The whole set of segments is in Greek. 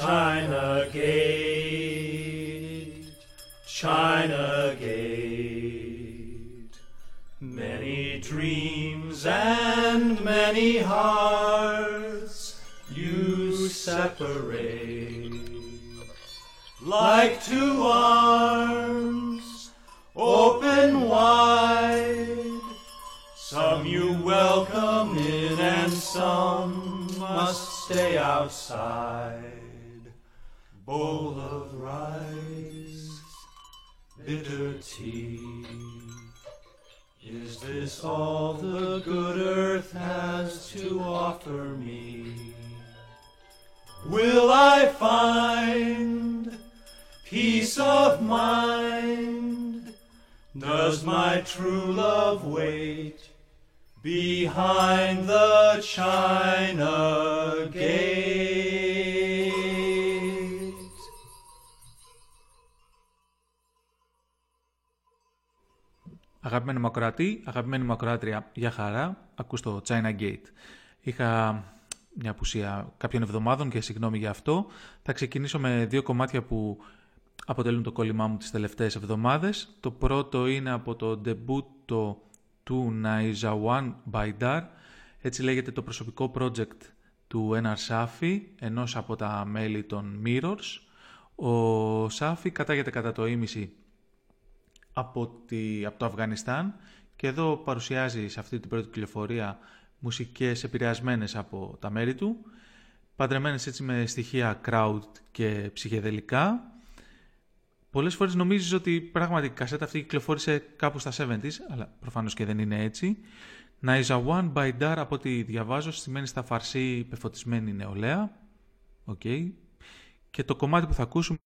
China Gate, China Gate. Many dreams and many hearts you separate. Like two arms open wide, some you welcome in and some must stay outside. Bowl of rice, bitter tea. Is this all the good earth has to offer me? Will I find peace of mind? Does my true love wait behind the China gate? Αγαπημένη μακροατή, αγαπημένη μακροάτρια, για χαρά, ακούς το China Gate. Είχα μια απουσία κάποιων εβδομάδων και συγγνώμη για αυτό. Θα ξεκινήσω με δύο κομμάτια που αποτελούν το κόλλημά μου τις τελευταίες εβδομάδες. Το πρώτο είναι από το debut του Naizawan Baidar. Έτσι λέγεται το προσωπικό project του Έναρ Σάφη, ενός από τα μέλη των Mirrors. Ο Σάφη κατάγεται κατά το ίμιση από, τη, από το Αφγανιστάν και εδώ παρουσιάζει σε αυτή την πρώτη κυκλοφορία μουσικές επηρεασμένες από τα μέρη του, παντρεμένες έτσι με στοιχεία crowd και ψυχεδελικά. Πολλές φορές νομίζεις ότι πράγματι η κασέτα αυτή κυκλοφόρησε κάπου στα 70s, αλλά προφανώς και δεν είναι έτσι. Naizawan Baidar από ό,τι διαβάζω σημαίνει στα φαρσί πεφωτισμένη νεολαία. Okay. Και το κομμάτι που θα ακούσουμε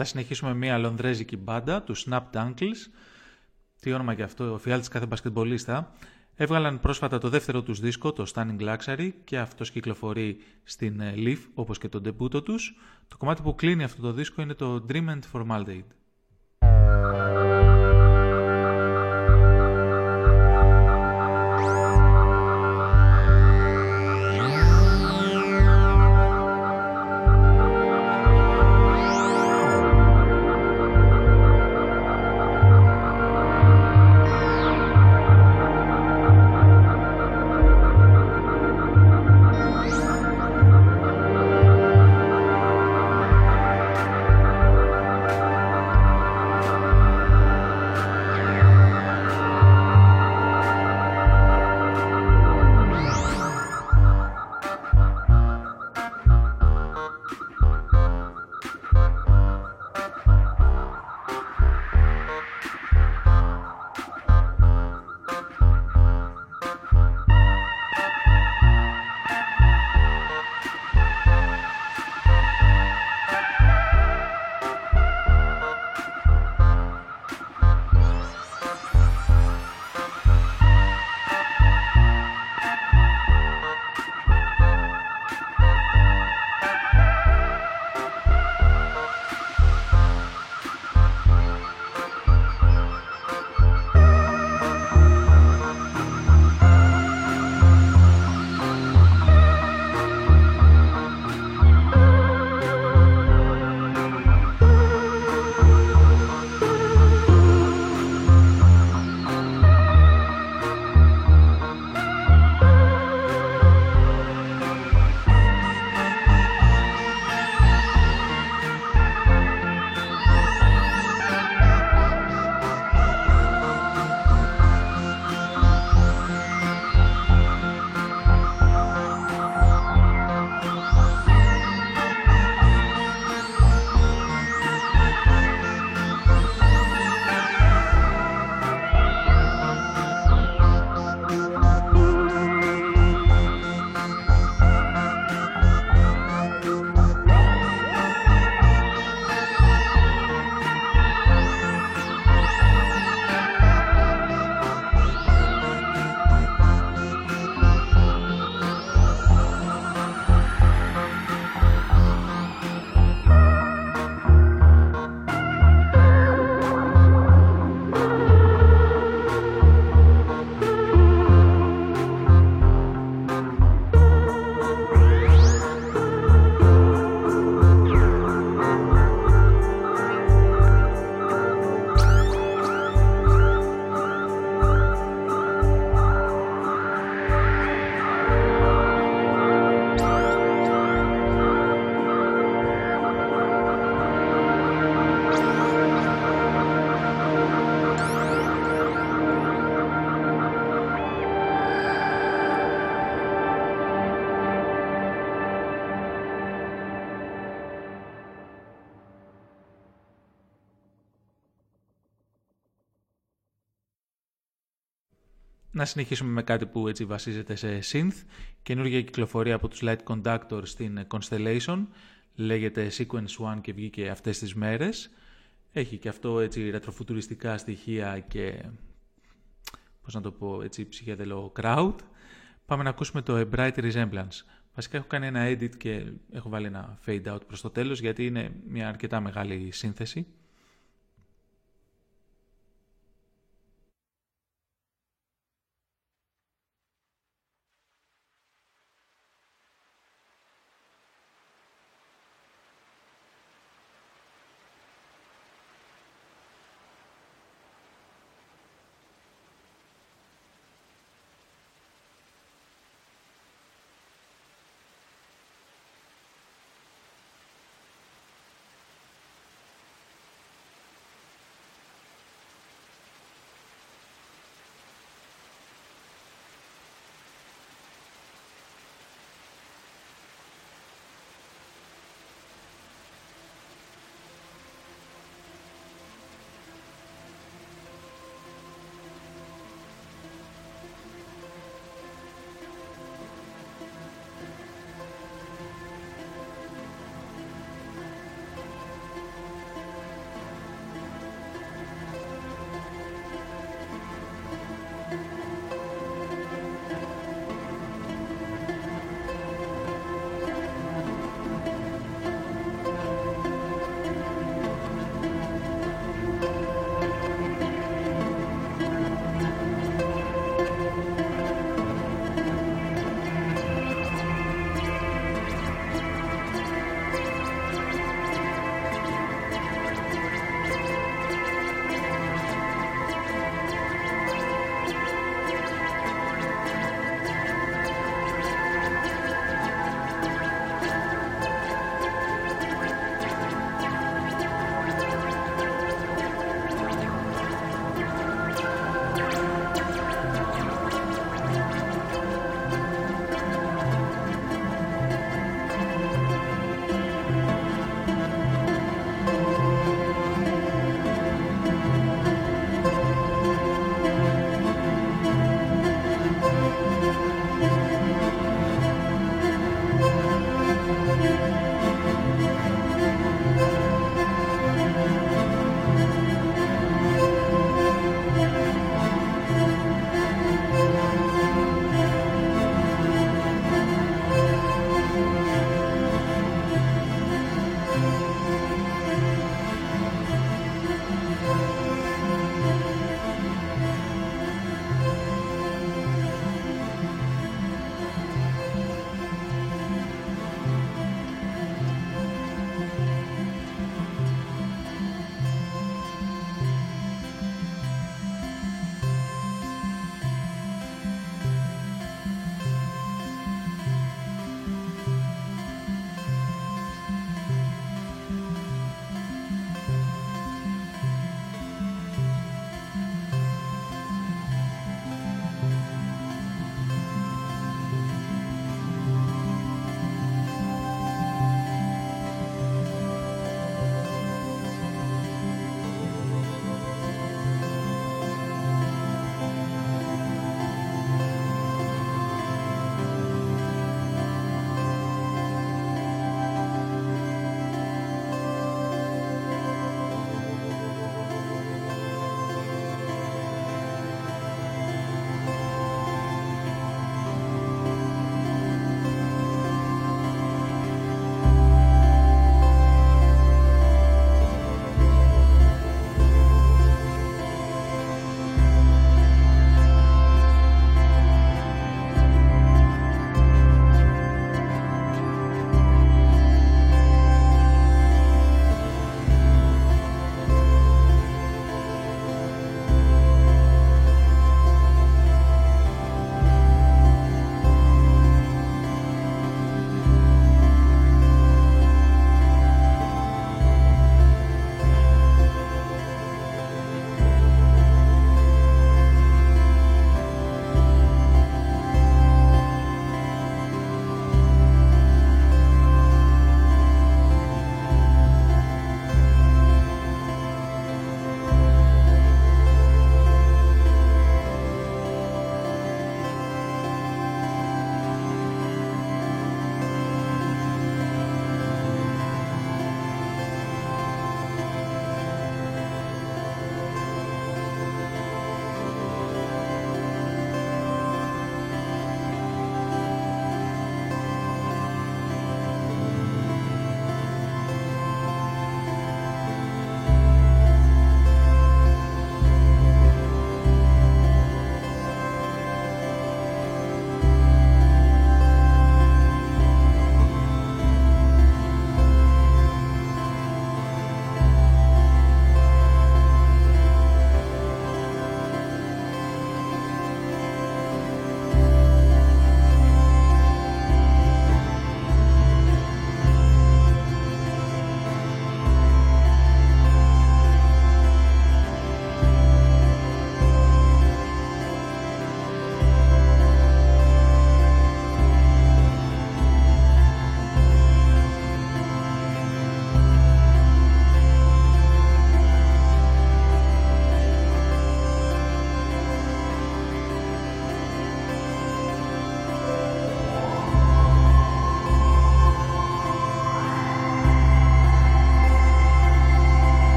Θα συνεχίσουμε μια λονδρέζικη μπάντα, του Snap Dunkles. Τι όνομα και αυτό, ο φιάλτης κάθε μπασκετμπολίστα. Έβγαλαν πρόσφατα το δεύτερο τους δίσκο, το Stunning Luxury, και αυτός κυκλοφορεί στην ε, Leaf, όπως και τον ντεμπούτο τους. Το κομμάτι που κλείνει αυτό το δίσκο είναι το Dream and Formaldehyde. Να συνεχίσουμε με κάτι που έτσι βασίζεται σε synth. Καινούργια κυκλοφορία από τους Light Conductor στην Constellation. Λέγεται Sequence One και βγήκε αυτές τις μέρες. Έχει και αυτό έτσι ρετροφουτουριστικά στοιχεία και πώς να το πω έτσι ψυχιαδελό crowd. Πάμε να ακούσουμε το A Bright Resemblance. Βασικά έχω κάνει ένα edit και έχω βάλει ένα fade out προς το τέλος γιατί είναι μια αρκετά μεγάλη σύνθεση.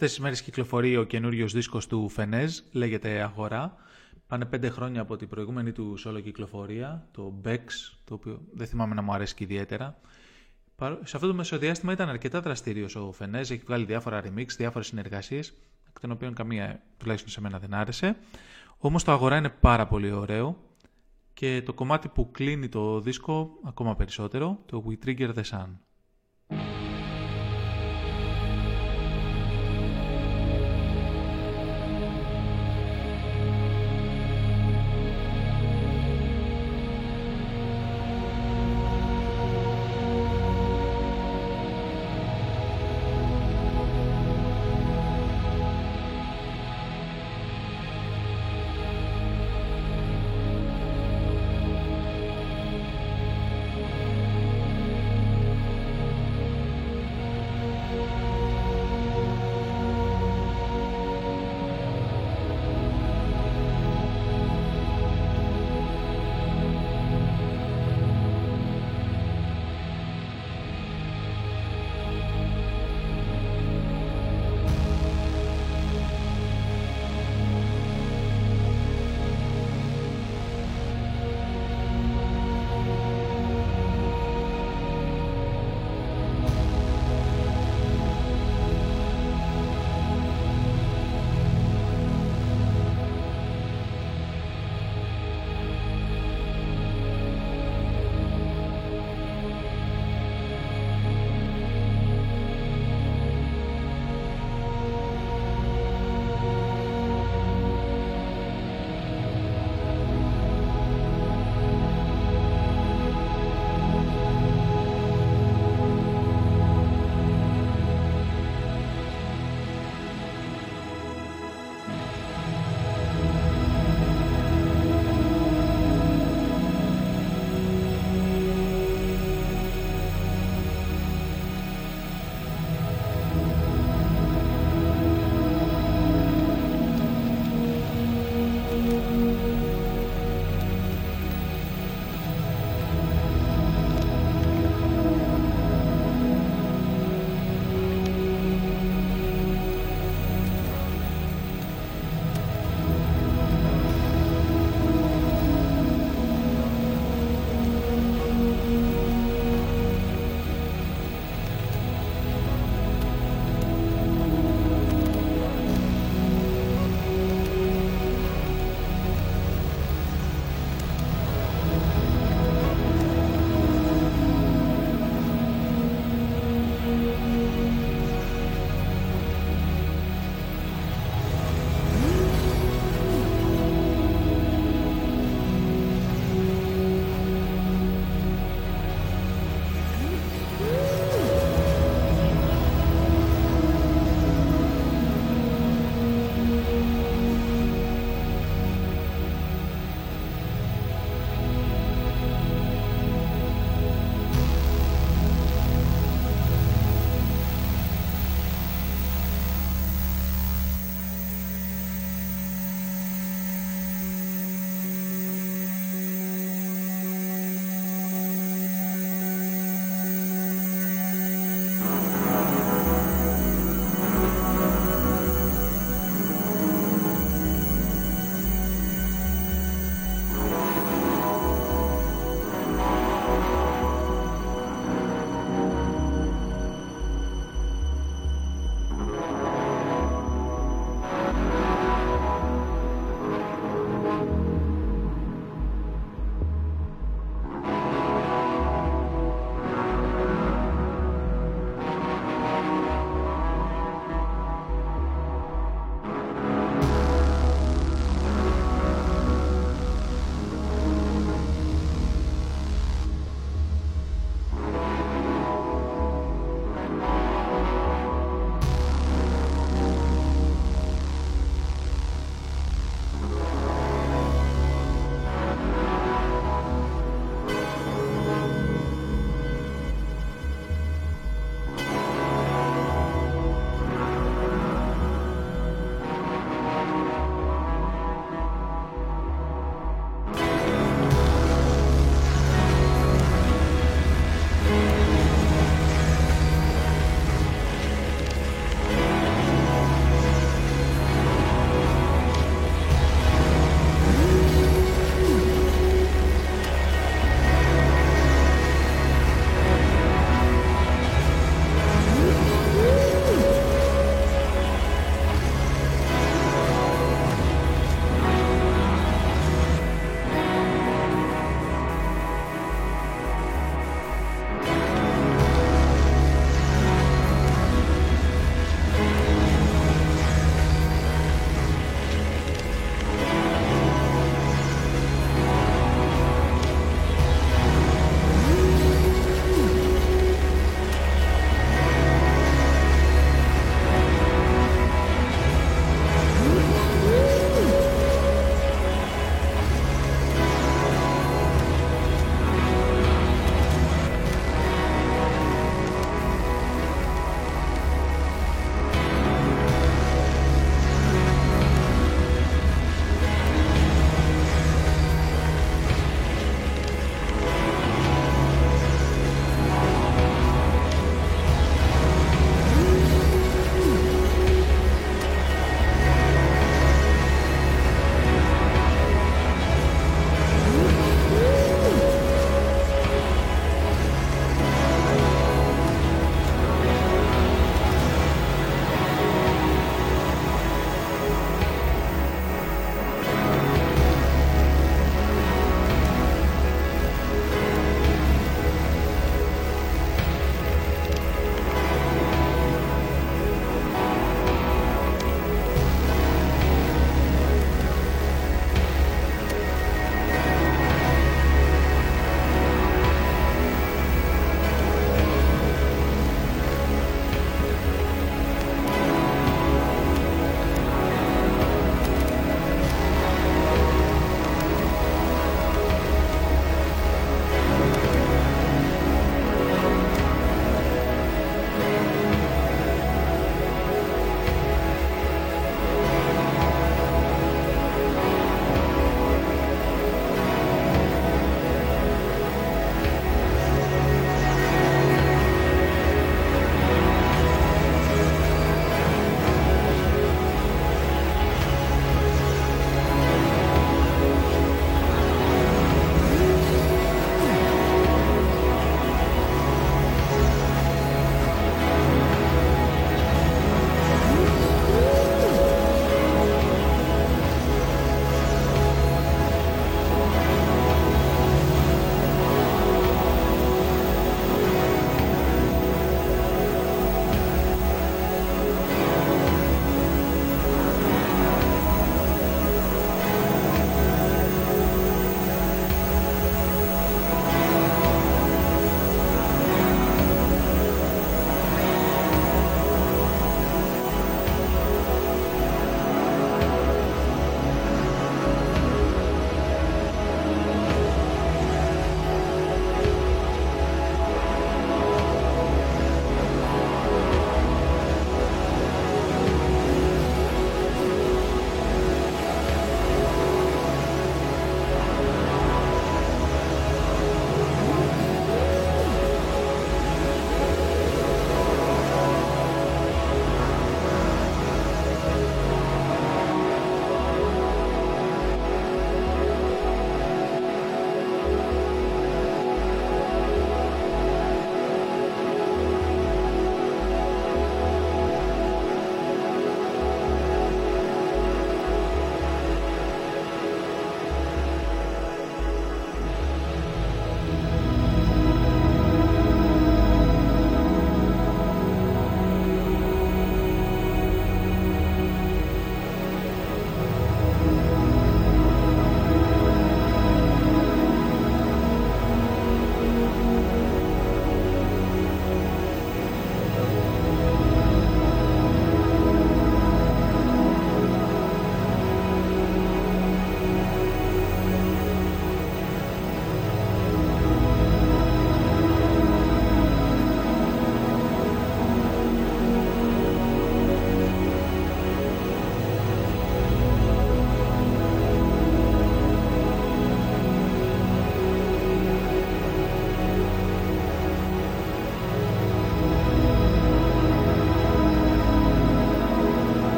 Αυτές τις μέρες κυκλοφορεί ο καινούριος δίσκος του Φενέζ, λέγεται Αγορά. Πάνε πέντε χρόνια από την προηγούμενη του solo κυκλοφορία, το Bex, το οποίο δεν θυμάμαι να μου αρέσει και ιδιαίτερα. Σε αυτό το μεσοδιάστημα ήταν αρκετά δραστήριος ο Φενέζ, έχει βγάλει διάφορα remix, διάφορες συνεργασίες, εκ των οποίων καμία τουλάχιστον σε μένα δεν άρεσε. Όμως το αγορά είναι πάρα πολύ ωραίο και το κομμάτι που κλείνει το δίσκο ακόμα περισσότερο, το We Trigger the Sun.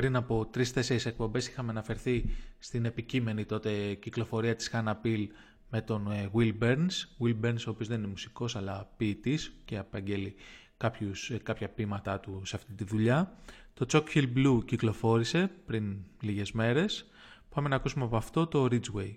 Πριν από τρεις-τέσσερις εκπομπές είχαμε αναφερθεί στην επικείμενη τότε κυκλοφορία της Hannah Peel με τον ε, Will Burns. Will Burns ο οποίος δεν είναι μουσικός αλλά ποιητής και απαγγέλει κάποιους, ε, κάποια ποίηματά του σε αυτή τη δουλειά. Το Chalk Hill Blue κυκλοφόρησε πριν λίγες μέρες. Πάμε να ακούσουμε από αυτό το Ridgeway.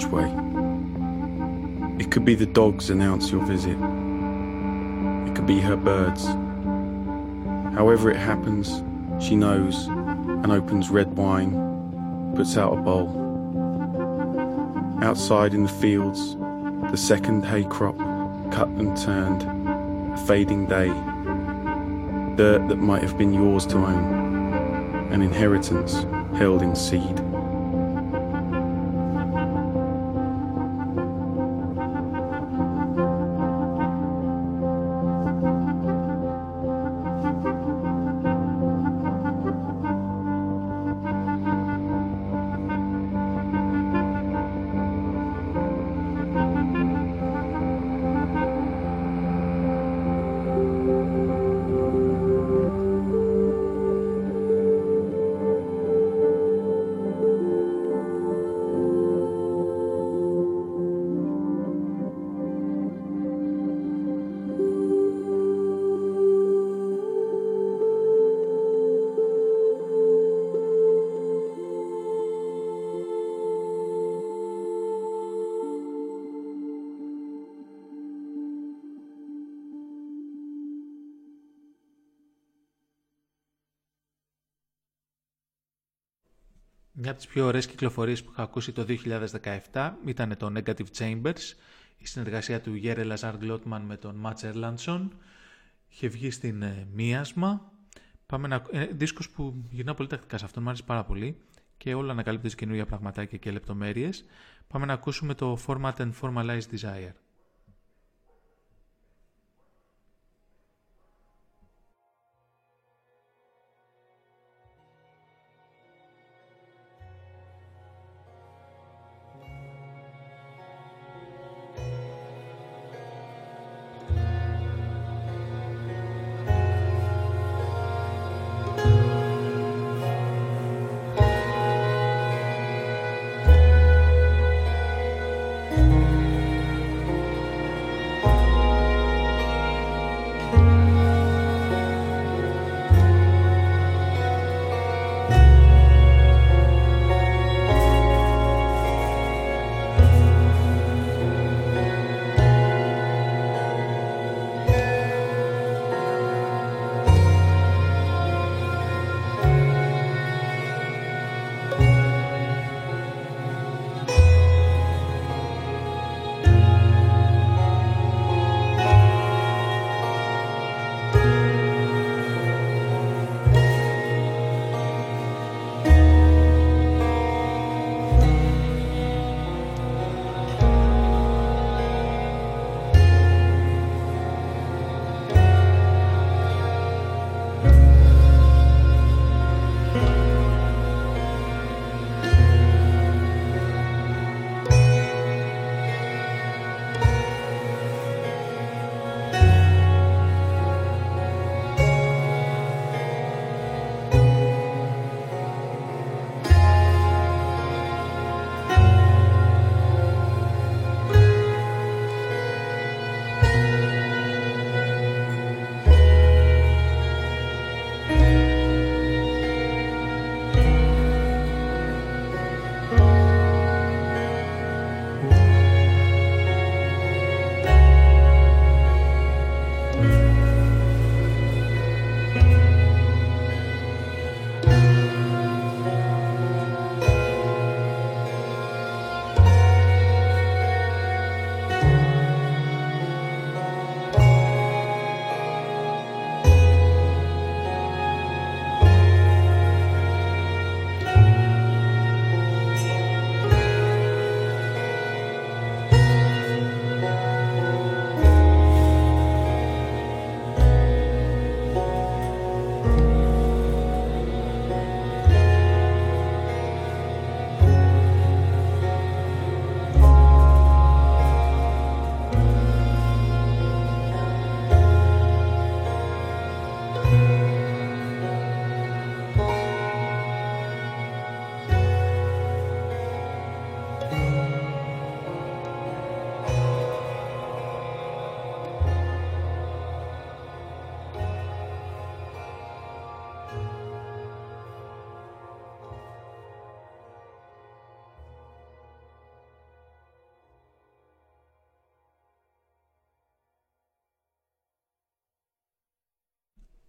Ridgeway. It could be the dogs announce your visit. It could be her birds. However it happens, she knows and opens red wine, puts out a bowl. Outside in the fields, the second hay crop cut and turned, a fading day. Dirt that might have been yours to own, an inheritance held in seed. Μια από τις πιο ωραίες κυκλοφορίες που είχα ακούσει το 2017 ήταν το Negative Chambers, η συνεργασία του Γέρε Λαζάρ Γκλότμαν με τον Μάτς Ερλάντσον. Είχε βγει στην ε, Μίασμα. Πάμε να... Ε, δίσκος που γυρνά πολύ τακτικά σε αυτόν, μου άρεσε πάρα πολύ και όλα ανακαλύπτει καινούργια πραγματάκια και λεπτομέρειες. Πάμε να ακούσουμε το Format and Formalized Desire.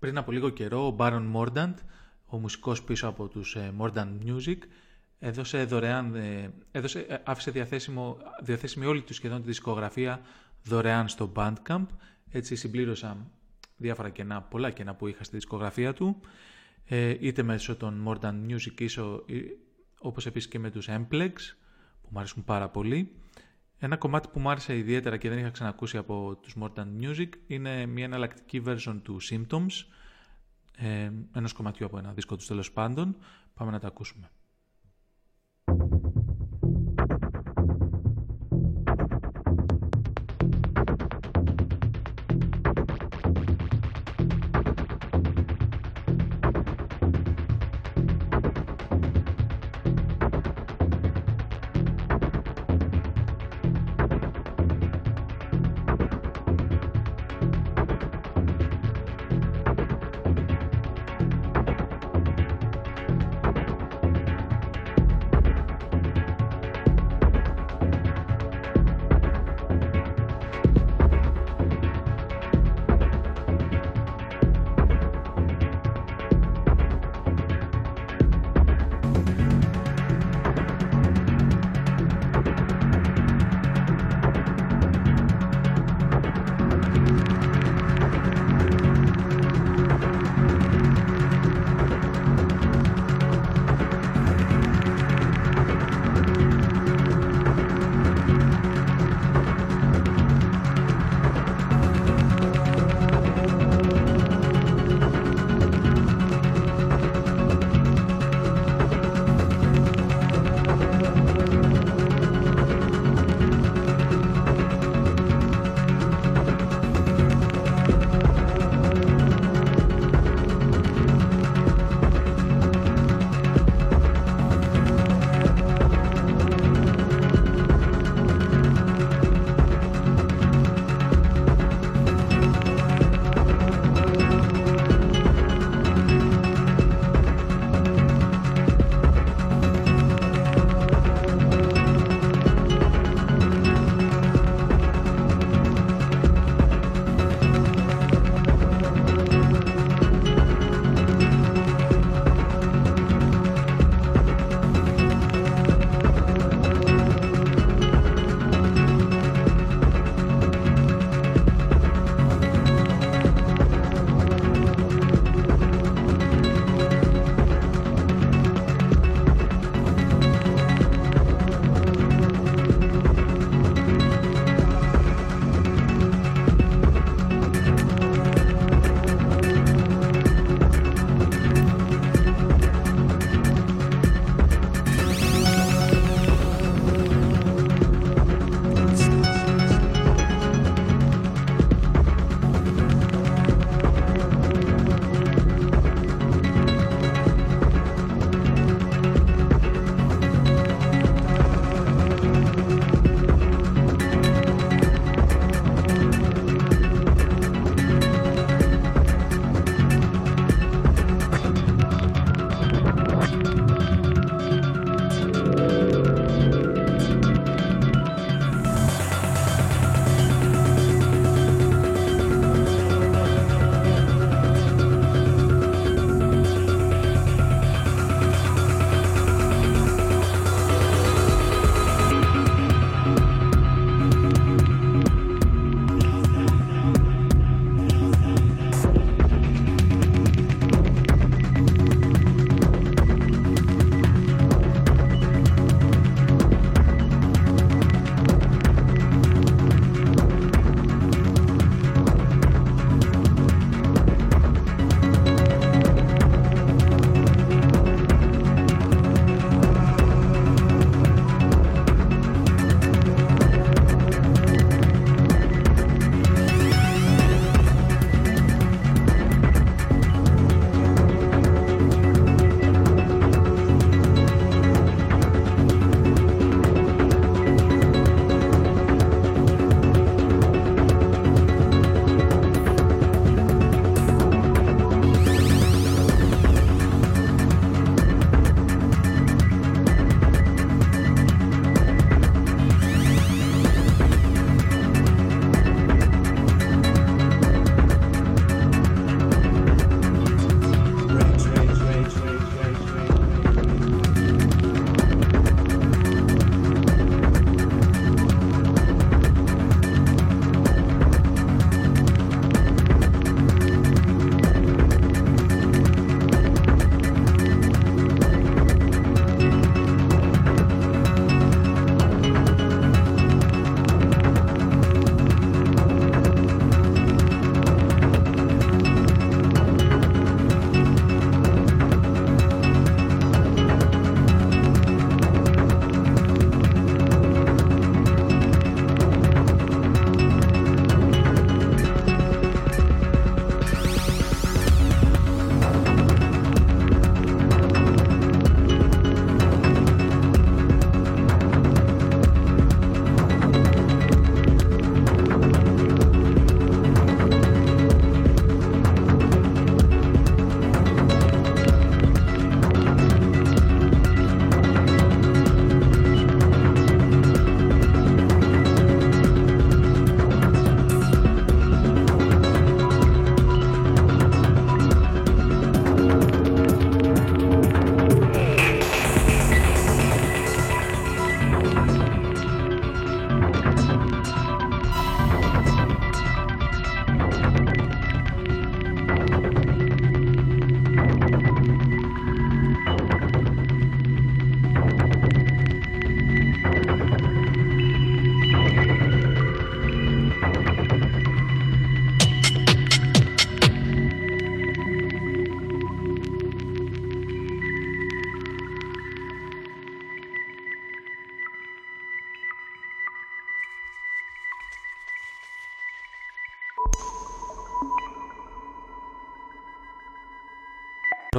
Πριν από λίγο καιρό ο Baron Mordant, ο μουσικός πίσω από τους ε, Mordant Music, έδωσε δωρεάν, ε, έδωσε, ε, άφησε διαθέσιμο, διαθέσιμη όλη του σχεδόν τη δισκογραφία δωρεάν στο Bandcamp. Έτσι συμπλήρωσα διάφορα κενά, πολλά κενά που είχα στη δισκογραφία του, είτε μέσω των Mordant Music, ίσο, όπως επίσης και με τους Emplex, που μου αρέσουν πάρα πολύ. Ένα κομμάτι που μου άρεσε ιδιαίτερα και δεν είχα ξανακούσει από τους Mordant Music είναι μια εναλλακτική version του Symptoms, ε, ενός κομματιού από ένα δίσκο τους τέλος πάντων. Πάμε να τα ακούσουμε.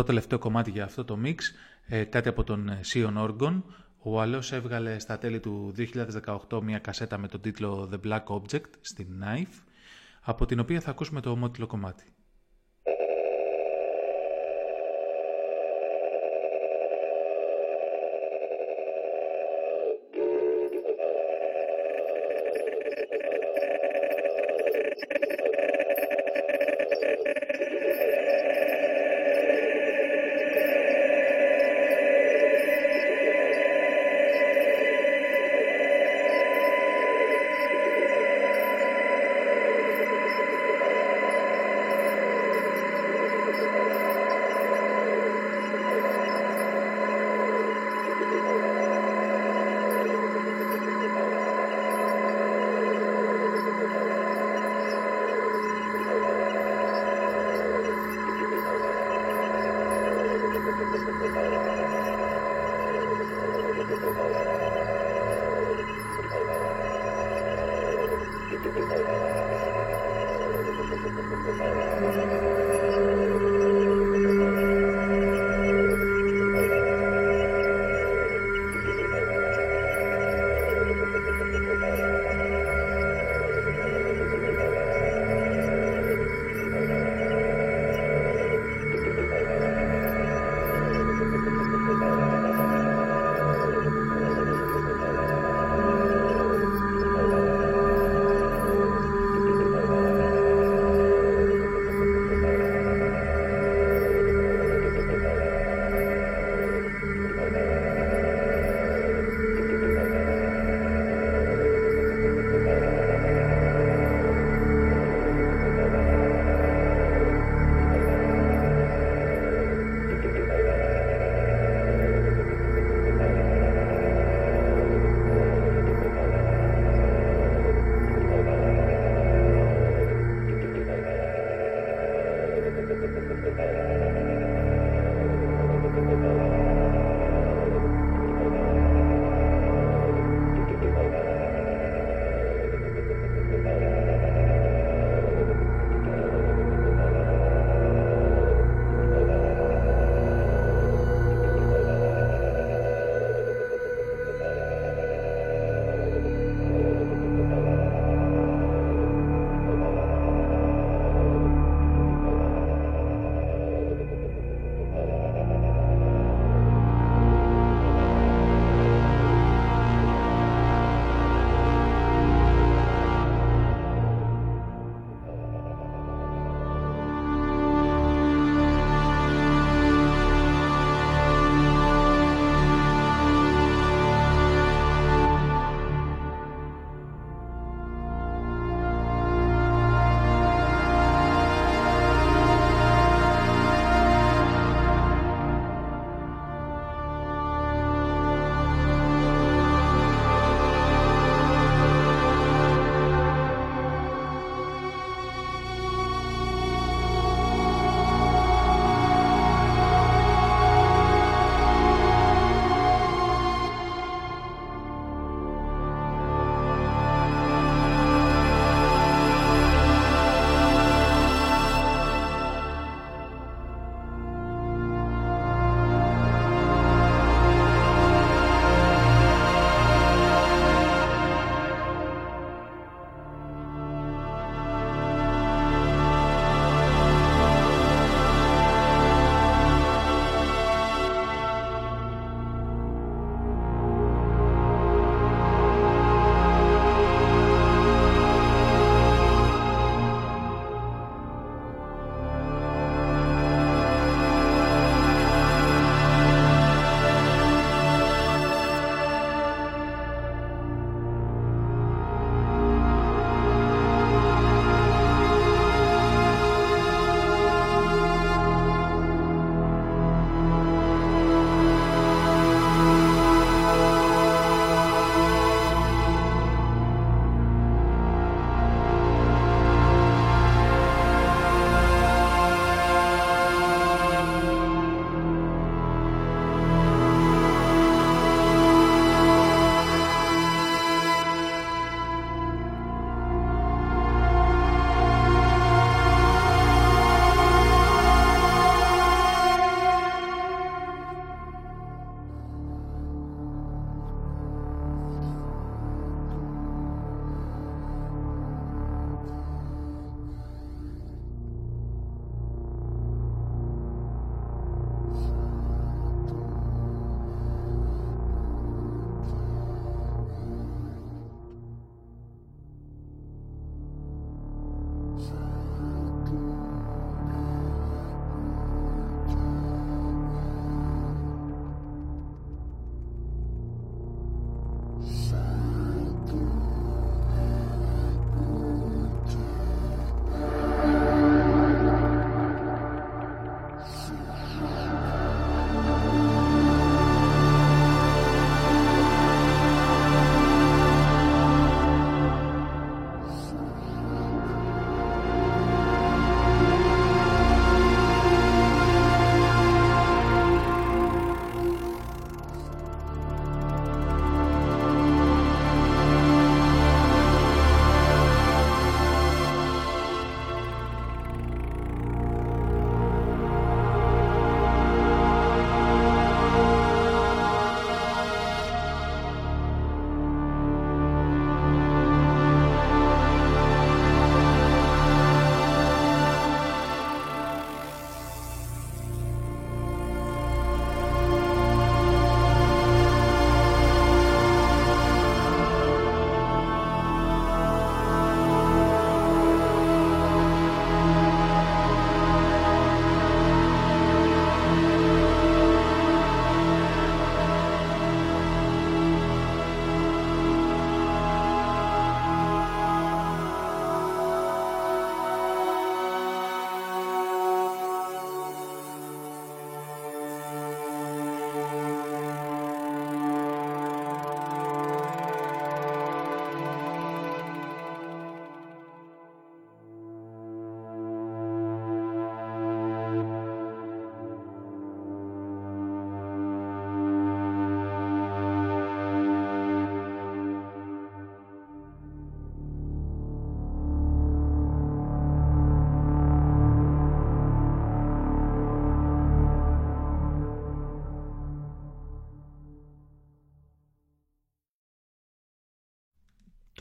Πρώτο τελευταίο κομμάτι για αυτό το mix, ε, κάτι από τον ε, Sion Orgon. Ο Αλός έβγαλε στα τέλη του 2018 μια κασέτα με τον τίτλο The Black Object στην Knife, από την οποία θα ακούσουμε το ομότιλο κομμάτι.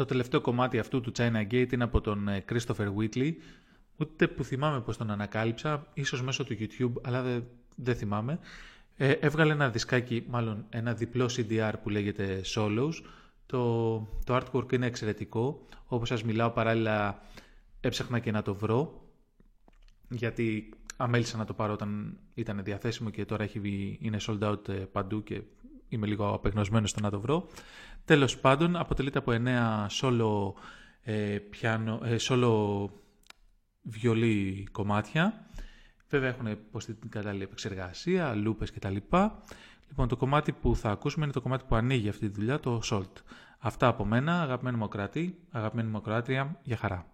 Το τελευταίο κομμάτι αυτού του China Gate είναι από τον ε, Christopher Whitley, ούτε που θυμάμαι πώς τον ανακάλυψα, ίσως μέσω του YouTube, αλλά δεν, δεν θυμάμαι. Ε, έβγαλε ένα δισκάκι, μάλλον ένα διπλό CDR που λέγεται Solos. Το, το artwork είναι εξαιρετικό. Όπως σας μιλάω παράλληλα έψαχνα και να το βρω, γιατί αμέλησα να το πάρω όταν ήταν διαθέσιμο και τώρα έχει, είναι sold out ε, παντού και είμαι λίγο απεγνωσμένος στο να το βρω. Τέλος πάντων, αποτελείται από 9 solo, ε, πιάνο, ε, solo βιολί κομμάτια. Βέβαια έχουν υποστεί την κατάλληλη επεξεργασία, λούπες κτλ. Λοιπόν, το κομμάτι που θα ακούσουμε είναι το κομμάτι που ανοίγει αυτή τη δουλειά, το Salt. Αυτά από μένα, αγαπημένη μου κράτη, αγαπημένη μου κράτρια, για χαρά.